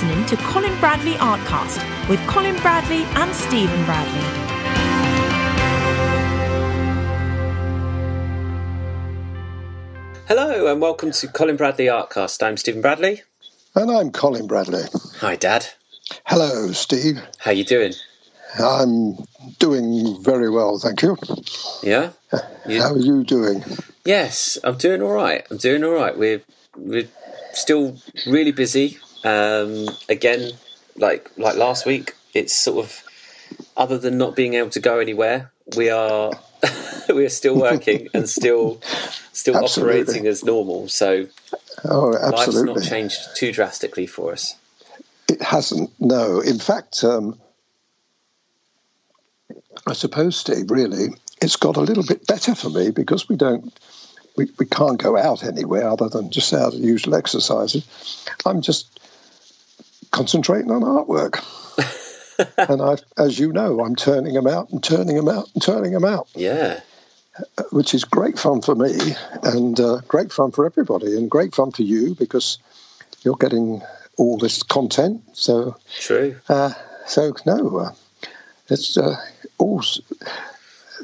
listening to Colin Bradley Artcast with Colin Bradley and Stephen Bradley. Hello and welcome to Colin Bradley Artcast. I'm Stephen Bradley. And I'm Colin Bradley. Hi, Dad. Hello, Steve. How you doing? I'm doing very well, thank you. Yeah. You- How are you doing? yes, I'm doing all right. I'm doing all right. We're we're still really busy. Um, again, like like last week, it's sort of other than not being able to go anywhere, we are we are still working and still still Absolutely. operating as normal. So Oh, life's absolutely. not changed too drastically for us. It hasn't. No, in fact, um, I suppose, Steve, really, it's got a little bit better for me because we don't, we, we can't go out anywhere other than just our usual exercises. I'm just concentrating on artwork. and I, as you know, I'm turning them out and turning them out and turning them out. Yeah. which is great fun for me and uh, great fun for everybody and great fun for you because you're getting all this content. So, True. uh, so no, uh, it's uh, all.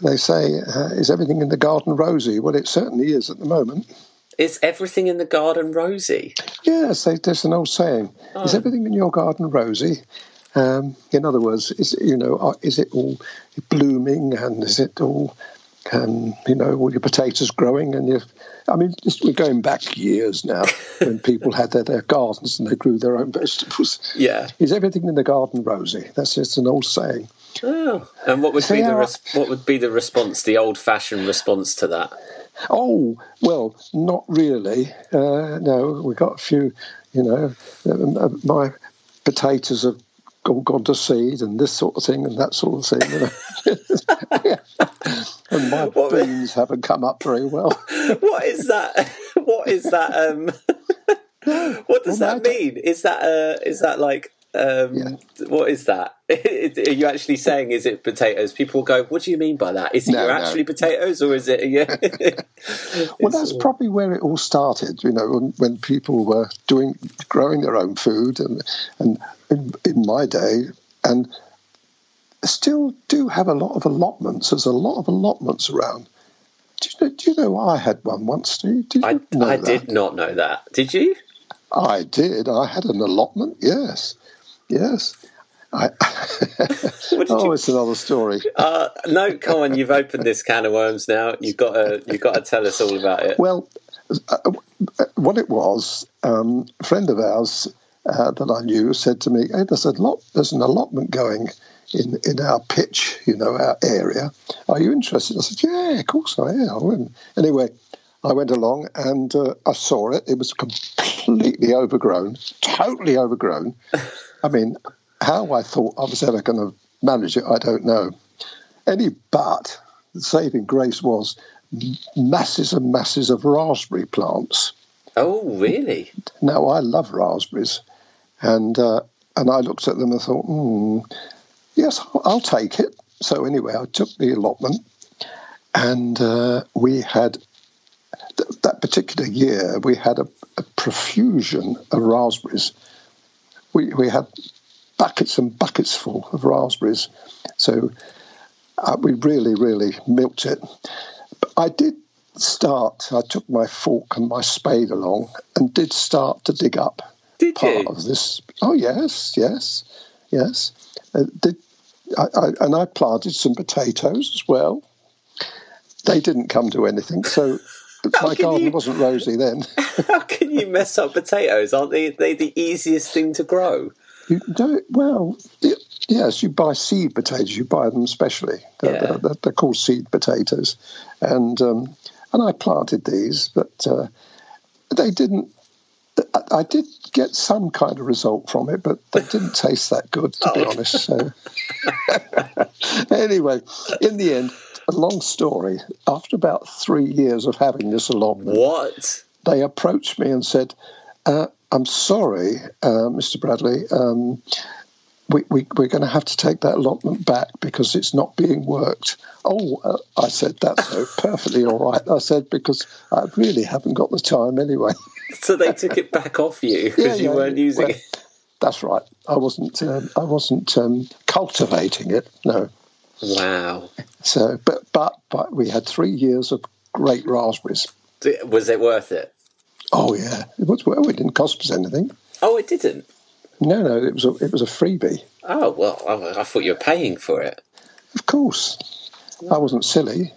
They say, uh, is everything in the garden rosy? Well, it certainly is at the moment. Is everything in the garden rosy? Yes, they, there's an old saying: "Is Oh. everything in your garden rosy?" Um, in other words, is you know, is it all blooming and is it all, um, you know, all your potatoes growing and you? I mean, just, we're going back years now when people had their, their gardens and they grew their own vegetables. Yeah. Is everything in the garden rosy? That's just an old saying. Oh. And what would be the res- what would be the response, the old fashioned response to that? Oh well, not really. Uh, no, we got a few. You know, um, uh, my potatoes have all gone to seed and this sort of thing and that sort of thing. You know? and my What- beans haven't come up very well. What is that? What is that? Um, what does Well, that mean? Is that uh, is that like? Um, Yeah. What is that? Are you actually saying is it potatoes? People go, "What do you mean by that? Is it No, no. actually potatoes, or is it?" Yeah. Well, that's probably where it all started. You know, when, when people were doing growing their own food, and and in, in my day, and still do have a lot of allotments. There's a lot of allotments around. Do you know? Do you know I had one once, Steve? Did you I, I did not know that. Did you? I did. I had an allotment. Yes, yes. I, oh, you? it's another story. Uh, no, come on! You've opened this can of worms now. You've got to you've got to tell us all about it. Well, uh, what it was, um, a friend of ours uh, that I knew said to me, "Hey, there's a lot, there's an allotment going in in our pitch, you know, our area. Are you interested?" I said, "Yeah, of course I am." And anyway, I went along and uh, I saw it. It was completely overgrown, totally overgrown. I mean, how I thought I was ever going to manage it, I don't know. Any but the saving grace was masses and masses of raspberry plants. Oh, really? Now I love raspberries, and uh, and I looked at them and thought, hmm, yes, I'll, take it. So anyway, I took the allotment, and uh, we had that particular year we had a, a profusion of raspberries. We we had buckets and buckets full of raspberries, so uh, we really really milked it. But I did start. I took my fork and my spade along and did start to dig up Did part you? of this. Oh yes, yes, yes. Uh, did I, I, and I planted some potatoes as well. They didn't come to anything, so How my garden you- wasn't rosy then. How can you mess up potatoes? Aren't they they the easiest thing to grow? You don't, well, yes, you buy seed potatoes. You buy them specially. They're, Yeah. they're, they're called seed potatoes, and um, and I planted these, but uh, they didn't. I- I did get some kind of result from it, but they didn't taste that good, to be Oh. honest. So, anyway, in the end, a long story. After about three years of having this allotment, What? they approached me and said, uh, "I'm sorry, uh, Mr. Bradley. Um, we, we, we're going to have to take that allotment back because it's not being worked." Oh, uh, I said that's perfectly all right. I said because I really haven't got the time anyway. So they took it back off you because Yeah, you yeah, weren't using well, it. That's right. I wasn't. Um, I wasn't um, cultivating it. No. Wow. So, but but but we had three years of great raspberries. Was it worth it? Oh yeah, it was. Well, it didn't cost us anything. Oh, it didn't. No, no, it was a, it was a freebie. Oh well, I, I thought you were paying for it. Of course, I wasn't silly.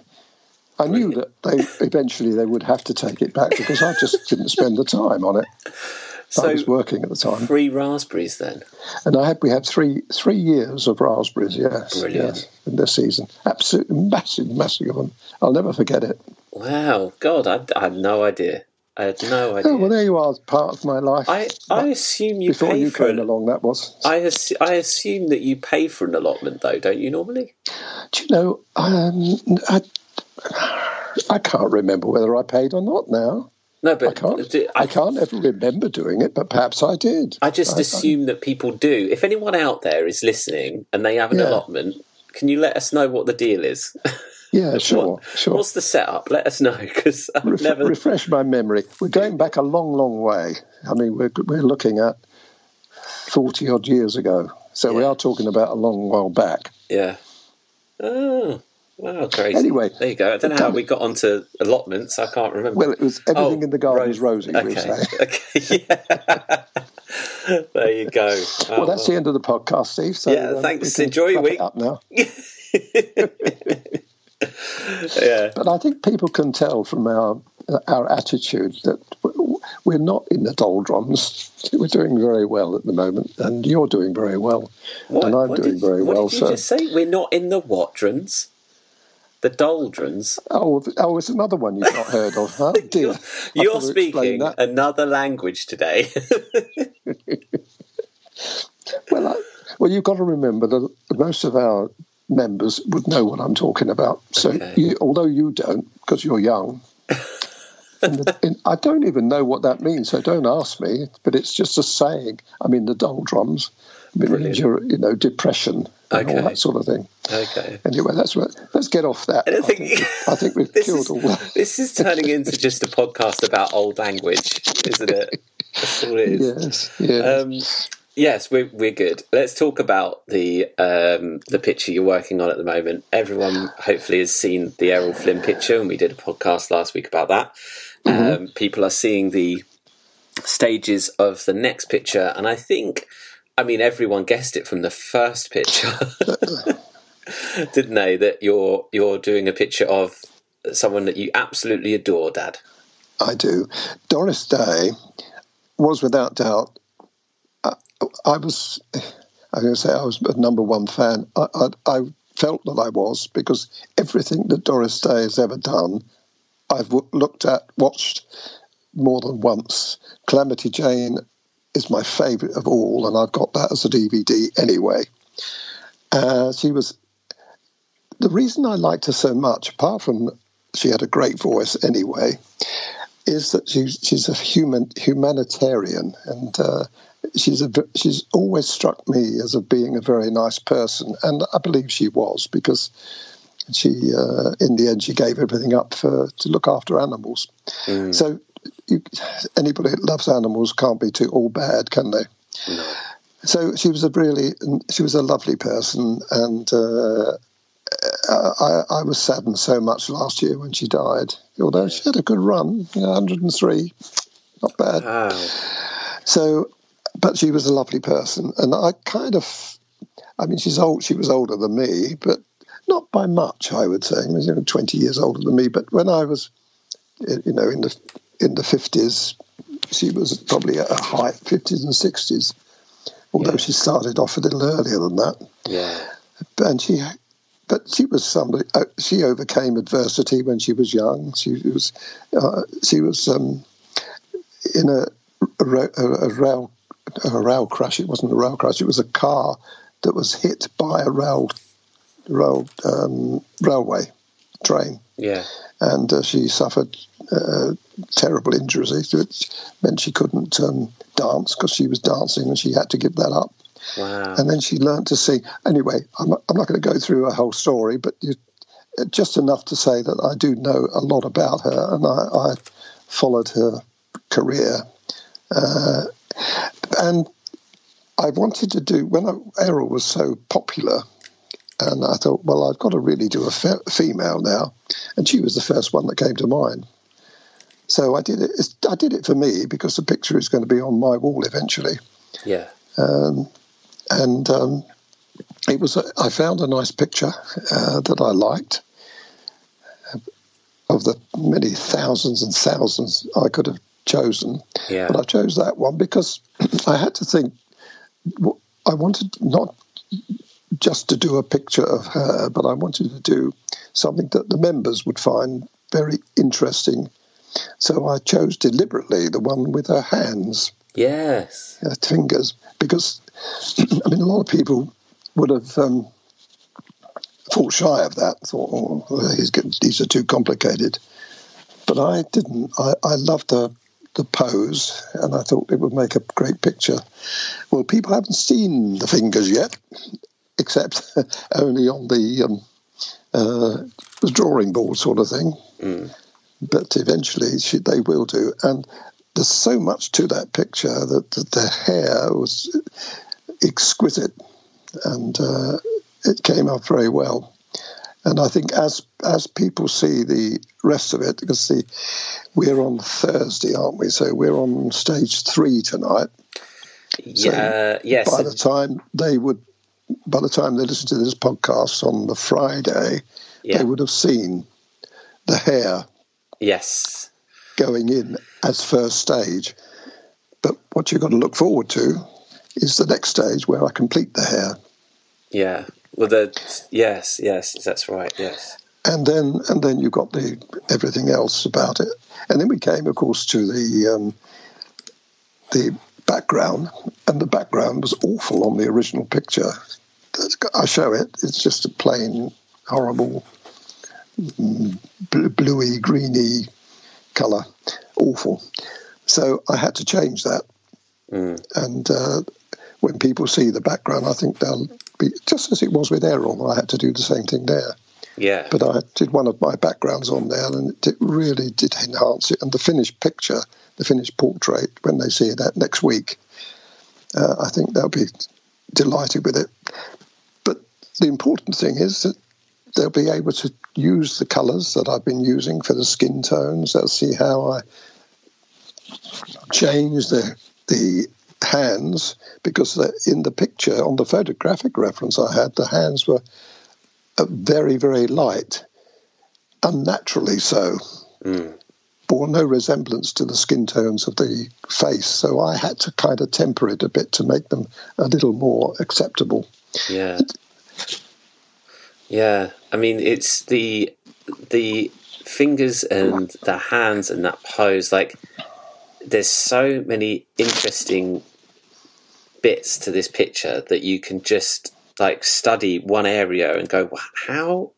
I knew that they eventually they would have to take it back because I just didn't spend the time on it. So I was working at the time, Three raspberries then. and I had we had three three years of raspberries. Yes, Brilliant. yes, in this season, absolutely massive, massive of them. I'll never forget it. Wow, God, I, I had no idea. I had no idea. Oh well, there you are, part of my life. I I assume you Before pay you for came an, along, that was. I ass- I assume that you pay for an allotment though, don't you normally? Do you know? Um, I I can't remember whether I paid or not now. No, I but can't. do- I, can't ever remember doing it, but perhaps I did. I just I- assume that people do. If anyone out there is listening and they have an Yeah. allotment, can you let us know what the deal is? Yeah, sure, What- sure. What's the setup? Let us know because I've Ref- never. refresh my memory. We're going back a long, long way. I mean, we're we're looking at forty odd years ago. So we are talking about a long while back. Yeah. Oh, wow, crazy. Anyway, there you go. I don't know how we got onto allotments. I can't remember. Well, it was everything Oh, in the garden rose- rosy. We Okay. okay. Yeah. there you go. Oh, Well, that's the end of the podcast, Steve. So Yeah, um, thanks. we Enjoy your week. Up now. yeah. But I think people can tell from our our attitude that we're not in the doldrums. We're doing very well at the moment, and you're doing very well, What, and I'm doing did, very what well. did you So, just say? We're not in the Watrons, the Doldrums. oh, oh, it's another one you've not heard of, huh? Dear, You're have to explain speaking another language today. Well, I, well, you've got to remember that most of our members would know what I'm talking about. So, Okay. you, although you don't, because you're young, and the, I don't even know what that means. So don't ask me. But it's just a saying. I mean, the doldrums. I mean, it means you're, you know, depression and Okay. all that sort of thing. okay. Anyway, that's what. Let's get off that. I I think- I think we've This killed is, all that. this is turning into just a podcast about old language, isn't it? That's all it is. Yes, yes. Um, yes, we're we're good. Let's talk about the um, the picture you're working on at the moment. Everyone hopefully has seen the Errol Flynn picture, and we did a podcast last week about that. Um, people are seeing the stages of the next picture, and I think, I mean, everyone guessed it from the first picture, didn't they? That you're you're doing a picture of someone that you absolutely adore, Dad. I do. Doris Day was without doubt. I, I was. Going to say I was a number one fan. I, I, I felt that I was because everything that Doris Day has ever done, I've w- looked at, watched more than once. Calamity Jane is my favourite of all, and I've got that as a DVD anyway. Uh, she was the reason I liked her so much, apart from she had a great voice anyway, is that she's she's a human humanitarian, and uh, she's a she's always struck me as a being a very nice person, and I believe she was because she uh, in the end she gave everything up for to look after animals. So you, anybody that loves animals can't be too all bad, can they? So she was a really she was a lovely person, and. Uh, I, I was saddened so much last year when she died. Although she had a good run, you know, 103, not bad. Wow. So, but she was a lovely person, and I kind of, I mean, she's old. She was older than me, but not by much, I would say. I mean, you know, 20 years older than me. But when I was, you know, in the in the 50s, she was probably at a height, 50s and 60s. Although she started off a little earlier than that. Yeah. and she but she was somebody uh, she overcame adversity when she was young. She was uh, she was um, in a, a, a, a rail a rail crash. It wasn't a rail crash. It was a car that was hit by a rail rail um, railway train Yeah. and uh, she suffered uh, terrible injuries which meant she couldn't um, dance because she was dancing and she had to give that up Wow. and then she learned to see. Anyway, I'm not, I'm not going to go through a whole story, but you, just enough to say that I do know a lot about her, and I, I followed her career. Uh, and I wanted to do when I, Errol was so popular, and I thought, well, I've got to really do a fe- female now, and she was the first one that came to mind. So I did it. I did it for me because the picture is going to be on my wall eventually. Yeah. Um, and um, it was. A, I found a nice picture uh, that I liked uh, of the many thousands and thousands I could have chosen. Yeah. But I chose that one because I had to think. I wanted not just to do a picture of her, but I wanted to do something that the members would find very interesting. So I chose deliberately the one with her hands, Yes. her fingers, because I mean a lot of people would have um, fought shy of that, thought, oh, he's getting, these are too complicated. But I didn't. I, I loved the the pose, and I thought it would make a great picture. Well, people haven't seen the fingers yet, except only on the, um, uh, drawing board sort of thing. Mm. But eventually she, they will do. And there's so much to that picture that, that the hair was exquisite and uh, it came out very well. And I think as as people see the rest of it, because the we're on Thursday, aren't we? So we're on stage three tonight. So Yeah. yes. By the time they would, by the time they listen to this podcast on the Friday, yeah. they would have seen the hair Yes. going in as first stage. But what you've got to look forward to is the next stage where I complete the hair. Yeah. Well, the yes, yes, that's right. Yes. and then and then you got the everything else about it, and then we came, of course, to the um, the background, and the background was awful on the original picture. I show it; it's just a plain, horrible, bl- bluey, greeny colour, awful. So I had to change that, Mm. and uh, when people see the background, I think they'll be just as it was with Errol. I had to do the same thing there Yeah. but I did one of my backgrounds on there, and it really did enhance it. And the finished picture, the finished portrait, when they see that next week, uh, I think they'll be delighted with it. But the important thing is that they'll be able to use the colours that I've been using for the skin tones. They'll see how I change the the hands because in the picture on the photographic reference I had, the hands were very, very light, unnaturally so, Mm. bore no resemblance to the skin tones of the face. So I had to kind of temper it a bit to make them a little more acceptable. Yeah. Yeah. I mean, it's the the fingers and the hands and that pose. Like, there's so many interesting bits to this picture that you can just like study one area and go, how?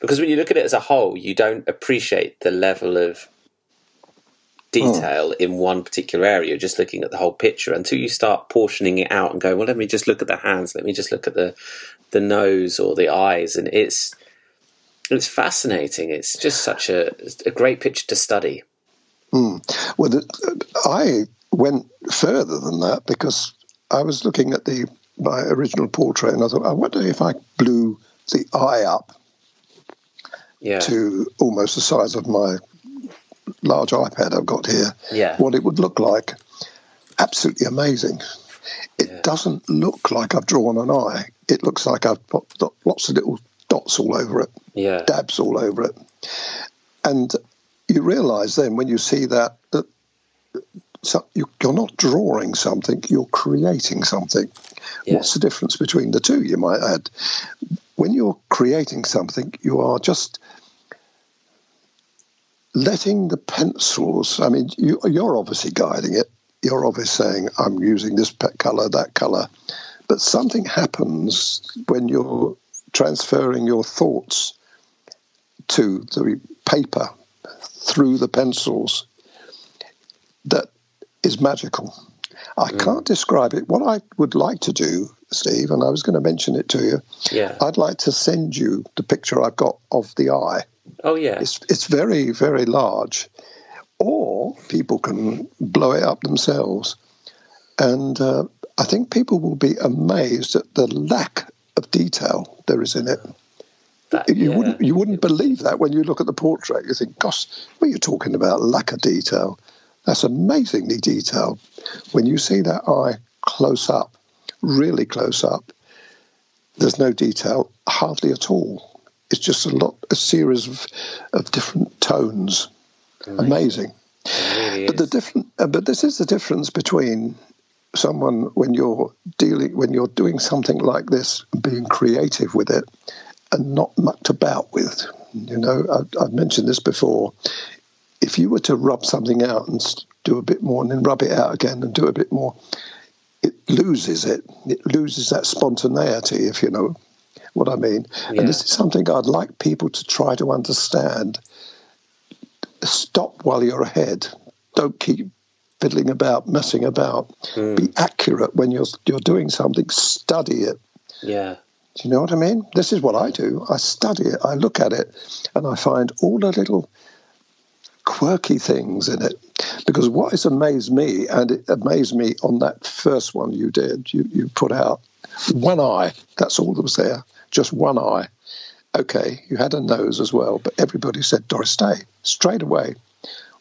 Because when you look at it as a whole, you don't appreciate the level of detail hmm. in one particular area. Just looking at the whole picture until you start portioning it out and go, well, let me just look at the hands. Let me just look at the the nose or the eyes, and it's it's fascinating. It's just such a a great picture to study. Hmm. Well, the, I went further than that because I was looking at the my original portrait and I thought, I wonder if I blew the eye up Yeah, to almost the size of my large iPad I've got here, yeah, what it would look like. Absolutely amazing. It Yeah. doesn't look like I've drawn an eye. It looks like I've got lots of little dots all over it, yeah, dabs all over it. And you realise then when you see that that so you're not drawing something, you're creating something. Yeah, What's the difference between the two, you might add? When you're creating something, you are just letting the pencils, I mean, you, you're obviously guiding it. You're obviously saying, I'm using this colour, that colour. But something happens when you're transferring your thoughts to the paper through the pencils that is magical. I can't describe it. What I would like to do, Steve, and I was going to mention it to you, yeah. I'd like to send you the picture I've got of the eye. Oh yeah, It's it's very very large, or people can blow it up themselves. And uh, I think people will be amazed at the lack of detail there is in it. That- You yeah. wouldn't you wouldn't believe that when you look at the portrait. You think, "Gosh, what are you talking about? Lack of detail." That's amazingly detailed. When you see that eye close up, really close up, there's no detail hardly at all. It's just a lot, a series of, of different tones. Amazing. It really But the different, uh, but this is the difference between someone when you're dealing, when you're doing something like this, being creative with it, and not mucked about with. You know, I've, I've mentioned this before. If you were to rub something out and do a bit more, and then rub it out again and do a bit more, it loses it. It loses that spontaneity, if you know what I mean. Yeah. And this is something I'd like people to try to understand stop while you're ahead. Don't keep fiddling about, messing about. Be hmm. accurate when you're you're doing something. Study it. yeah. Do you know what I mean? This is what I do. I study it. I look at it, and I find all the little quirky things in it. Because what has amazed me, and it amazed me on that first one you did, you, you put out one eye. That's all that was there. Just one eye. Okay, you had a nose as well, but everybody said Doris Day straight away.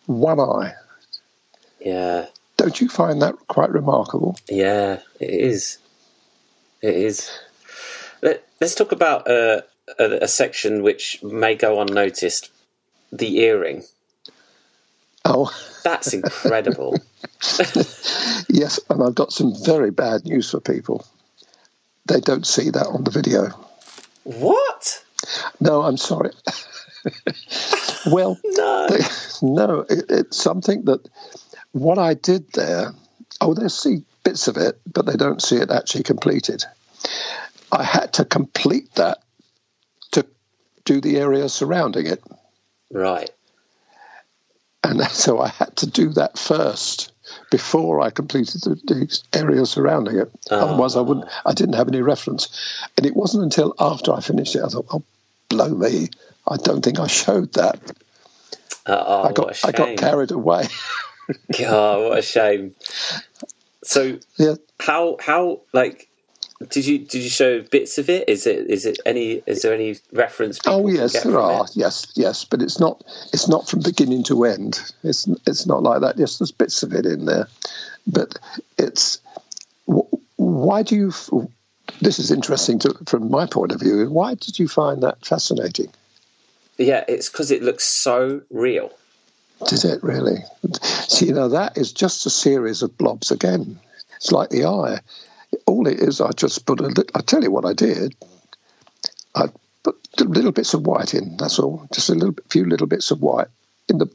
One eye. Yeah. Don't you find that quite remarkable? Yeah, it is. It is. Let, let's talk about uh, a, a section which may go unnoticed the earring. Oh, That's incredible. yes, and I've got some very bad news for people. They don't see that on the video. what? No, I'm sorry. well, No. they- no, it, it's something that what I did there. Oh, they see bits of it, but they don't see it actually completed. I had to complete that to do the area surrounding it, Right. And so I had to do that first before I completed the, the area surrounding it. Otherwise, I wouldn't. I didn't have any reference, and it wasn't until after I finished it I thought, "Oh, blow me! I don't think I showed that." Uh, oh, I what a got I got carried away. God, what a shame. So, yeah, how how like did you did you show bits of it? Is it is it any is there any reference? Oh yes, there are. it? Yes, yes, but it's not. It's not from beginning to end. It's it's not like that. Yes, there's bits of it in there, but it's. Why do you? This is interesting to, from my point of view. Why did you find that fascinating? Yeah, it's because it looks so real. Did it really? See, now that is just a series of blobs again. It's like the eye. All it is, I just put a. lit- I tell you what I did. I put little bits of white in. That's all. Just a little, few little bits of white in the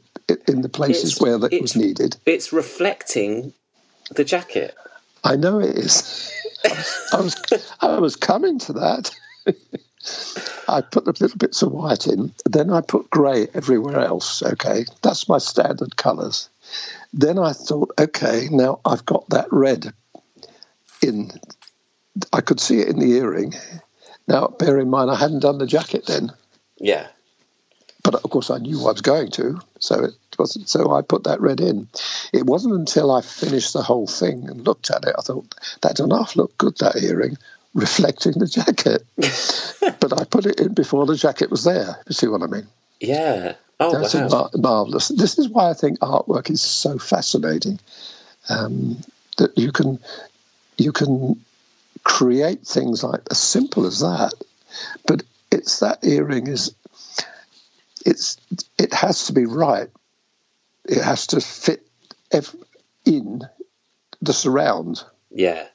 in the places It's- where that was needed. It's reflecting the jacket. I know it is. I was I was coming to that. I put the little bits of white in, then I put grey everywhere else. Okay, that's my standard colours. Then I thought, okay, now I've got that red in. I could see it in the earring. Now, bear in mind, I hadn't done the jacket then, Yeah. but of course I knew I was going to, so it wasn't. So I put that red in. It wasn't until I finished the whole thing and looked at it, I thought that half look good. That earring reflecting the jacket, but I put it in before the jacket was there. You see what I mean? Yeah. Oh That's wow. mar- marvelous. This is why I think artwork is so fascinating. Um, that you can you can create things like as simple as that, but it's that earring is it's it has to be right. It has to fit in the surround. yeah.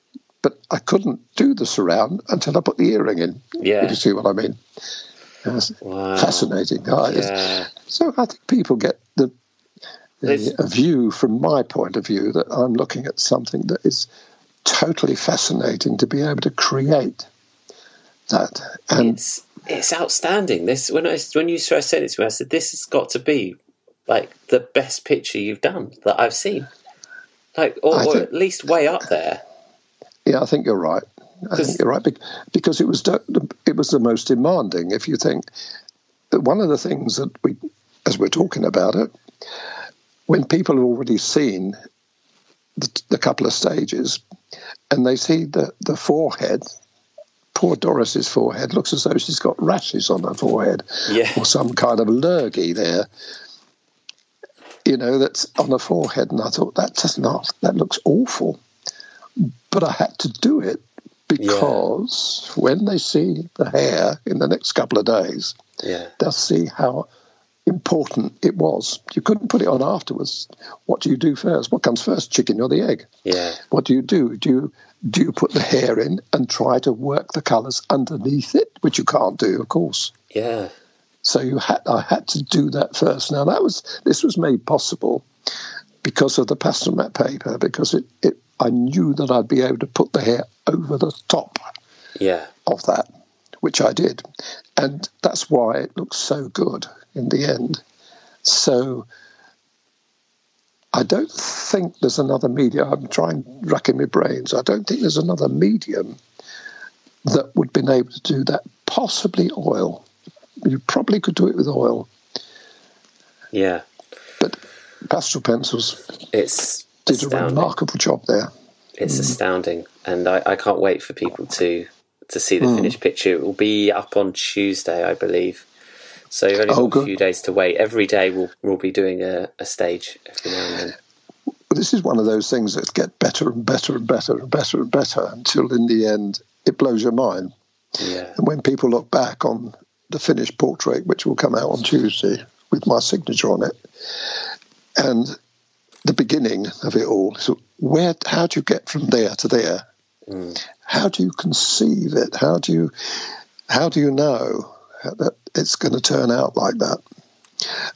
But I couldn't do the surround until I put the earring in. Yeah. If you see what I mean. Wow. Fascinating. Yeah. so I think people get the, the a view from my point of view that I'm looking at something that is totally fascinating to be able to create that. And It's it's outstanding. This when I when you first said it to me, I said this has got to be like the best picture you've done that I've seen. Like, or, I or at least way up there. yeah, I think you're right. I think you're right because it was it was the most demanding. If you think one of the things that we, as we're talking about it, when people have already seen the, couple of stages, and they see the, the forehead. Poor Doris's forehead looks as though she's got rashes on her forehead, Yeah. or some kind of lurgy there. You know, that's on her forehead, and I thought that does not. That looks awful, but I had to do it because when they see the hair in the next couple of days, Yeah. they'll see how important it was. You couldn't put it on afterwards. What do you do first? What comes first, chicken or the egg? Yeah. What do you do? Do you do you put the hair in and try to work the colours underneath it, which you can't do, of course. Yeah. So you had I had to do that first. Now that was this was made possible because of the pastel mat paper, because it, it I knew that I'd be able to put the hair over the top Yeah. of that, which I did. And that's why it looks so good in the end. So I don't think there's another medium. I'm trying racking my brains. I don't think there's another medium that would have been able to do that. Possibly oil. You probably could do it with oil, Yeah. but pastel pencils It's did a remarkable job there. It's mm. astounding, and I, I can't wait for people to to see the hmm. finished picture. It will be up on Tuesday, I believe. So you've only Oh, got a good. few days to wait. Every day we'll we'll be doing a, a stage every now and then. This is one of those things that get better and better and better and better and better until in the end it blows your mind. Yeah, And when people look back on the finished portrait, which will come out on Tuesday with my signature on it, and the beginning of it all, so where, how do you get from there to there? How do you conceive it? How do you, how do you know that it's going to turn out like that?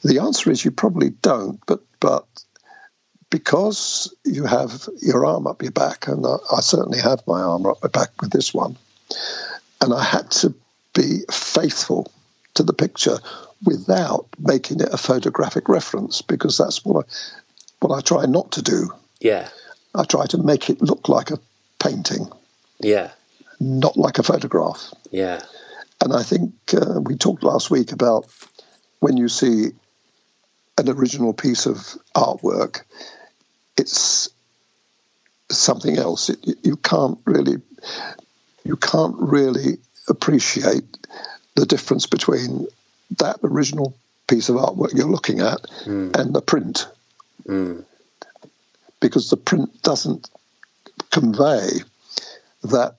The answer is you probably don't, but but because you have your arm up your back, and I, I certainly have my arm up my back with this one, and I had to be faithful to the picture without making it a photographic reference because that's what I what I try not to do. yeah, I try to make it look like a painting, yeah, not like a photograph. yeah, And I think uh, we talked last week about when you see an original piece of artwork, it's something else. It, you- can't really, you can't really appreciate the difference between that original piece of artwork you're looking at and the print, mm, because the print doesn't convey that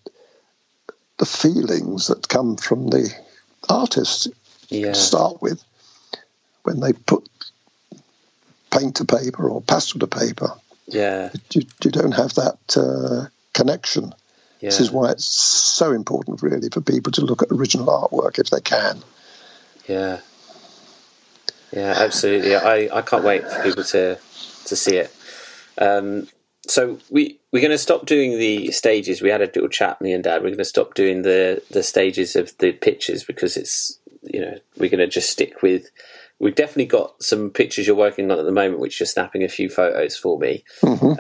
the feelings that come from the artist yeah, to start with when they put paint to paper or pastel to paper. yeah, You, you don't have that uh, connection. yeah. This is why it's so important, really, for people to look at original artwork if they can. Yeah. Yeah, absolutely. I, I can't wait for people to to see it. Um, so we we're going to stop doing the stages. We had a little chat, me and Dad. We're going to stop doing the the stages of the pictures because it's you know we're going to just stick with. We've definitely got some pictures you're working on at the moment, which you're snapping a few photos for me.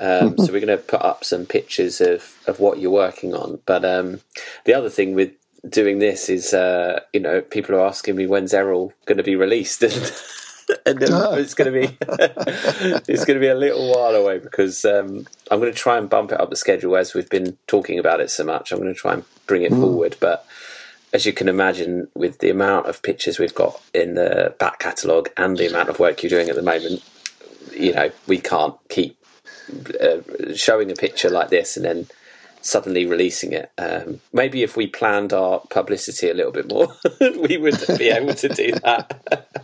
Um, so we're going to put up some pictures of, of what you're working on. But um, the other thing with doing this is, uh, you know, people are asking me when's Errol going to be released, and, and then it's going to be it's going to be a little while away because um, I'm going to try and bump it up the schedule as we've been talking about it so much. I'm going to try and bring it forward, but as you can imagine, with the amount of pictures we've got in the back catalogue and the amount of work you're doing at the moment, you know, we can't keep uh, showing a picture like this and then suddenly releasing it. Um, maybe if we planned our publicity a little bit more, we would be able to do that.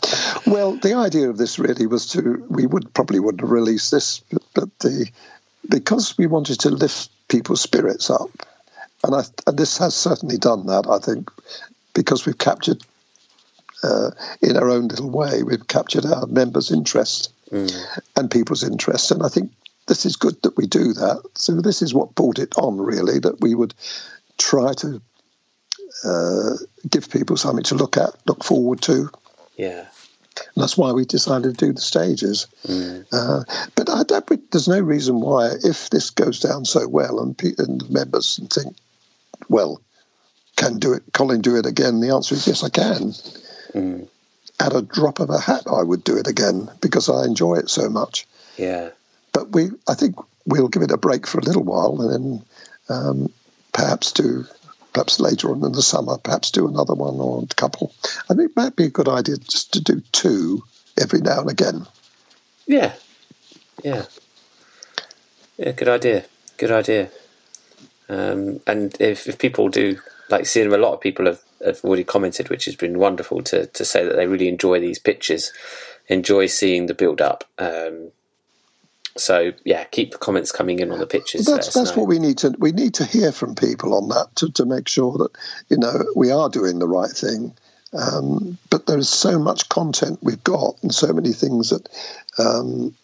Well, the idea of this really was to we would probably wouldn't release this, but, but the because we wanted to lift people's spirits up, and I and this has certainly done that. I think because we've captured uh, in our own little way, we've captured our members' interest and people's interest, and I think this is good that we do that. So this is what brought it on, really, that we would try to uh, give people something to look at, look forward to. yeah, And that's why we decided to do the stages. Uh, but I, don't- there's no reason why, if this goes down so well and, pe- and the members think, well, can do it, Colin do it again? The answer is yes, I can. At a drop of a hat, I would do it again because I enjoy it so much. yeah, But we, I think we'll give it a break for a little while and then um, perhaps do perhaps later on in the summer, perhaps do another one or a couple. I think it might be a good idea just to do two every now and again. Yeah, yeah, yeah. Good idea. Good idea. Um, and if, if people do like seeing a lot of people have, have already commented, which has been wonderful to to say that they really enjoy these pictures, enjoy seeing the build up. Um, so yeah, keep the comments coming in on the pictures. That's that's know. what we need to we need to hear from people on that to, to make sure that you know we are doing the right thing. Um, but there is so much content we've got and so many things that um,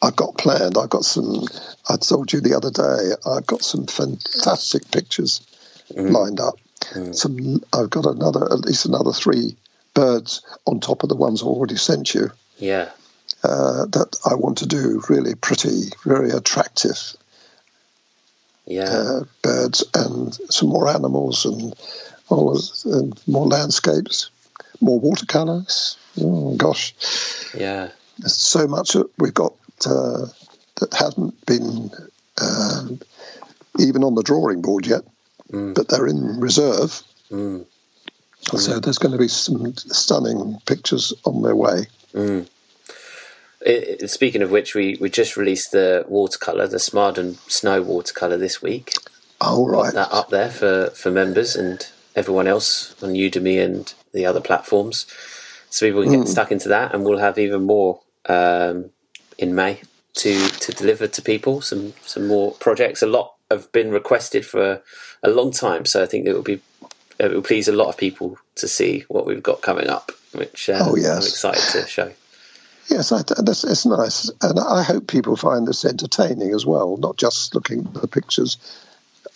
I've got planned. I've got some. I told you the other day. I've got some fantastic pictures mm. lined up. Mm. Some. I've got another at least another three birds on top of the ones I already sent you. Yeah. Uh, that I want to do really pretty, very attractive. Yeah. Uh, birds and some more animals and all and more landscapes, more watercolors. Oh gosh. Yeah. There's so much that we've got uh, that hasn't been uh, even on the drawing board yet, mm. but they're in reserve. Mm. So there's going to be some stunning pictures on their way. It, speaking of which, we, we just released the watercolor, the Smarden Snow watercolor this week. Oh right, that up there for for members and everyone else on Udemy and the other platforms, so people can get mm. stuck into that, and we'll have even more um, in May to to deliver to people some some more projects. A lot have been requested for a long time, so I think it will be it will please a lot of people to see what we've got coming up, which uh, oh, yes. I'm excited to show. Yes, I, that's, it's nice, and I hope people find this entertaining as well, not just looking at the pictures.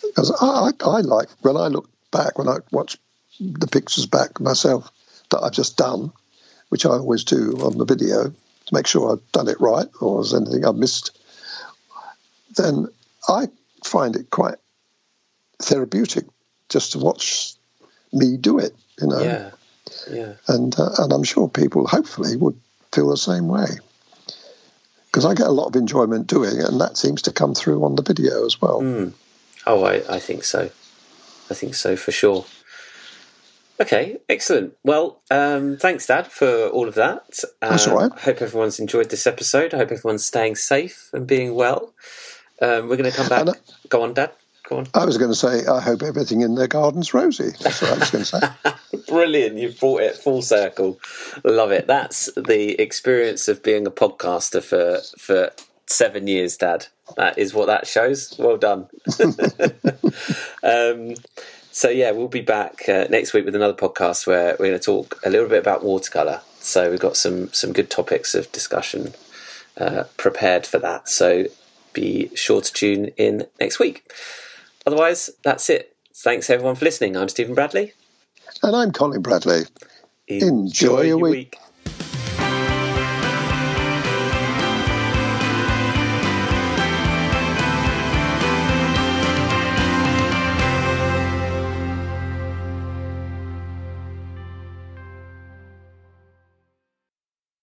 Because I, I, I like when I look back, when I watch the pictures back myself that I've just done, which I always do on the video, to make sure I've done it right or there's anything I've missed, then I find it quite therapeutic just to watch me do it, you know. Yeah, yeah. And uh, and I'm sure people hopefully would feel the same way because I get a lot of enjoyment doing it, and that seems to come through on the video as well. Mm. Oh, I, I think so. I think so for sure. Okay, excellent. Well, um, thanks, Dad, for all of that. That's all right. I hope everyone's enjoyed this episode. I hope everyone's staying safe and being well. Um, we're going to come back. Uh, Go on, Dad. Go on. I was going to say, I hope everything in their garden's rosy. That's what I was going to say. Brilliant. You've brought it full circle. Love it. That's the experience of being a podcaster for, for seven years, Dad. That is what that shows. Well done. um, so yeah, we'll be back uh, next week with another podcast where we're going to talk a little bit about watercolor. So we've got some some good topics of discussion uh, prepared for that. So be sure to tune in next week. Otherwise, that's it. Thanks everyone for listening. I'm Stephen Bradley, and I'm Colin Bradley. Enjoy, Enjoy your, week. week.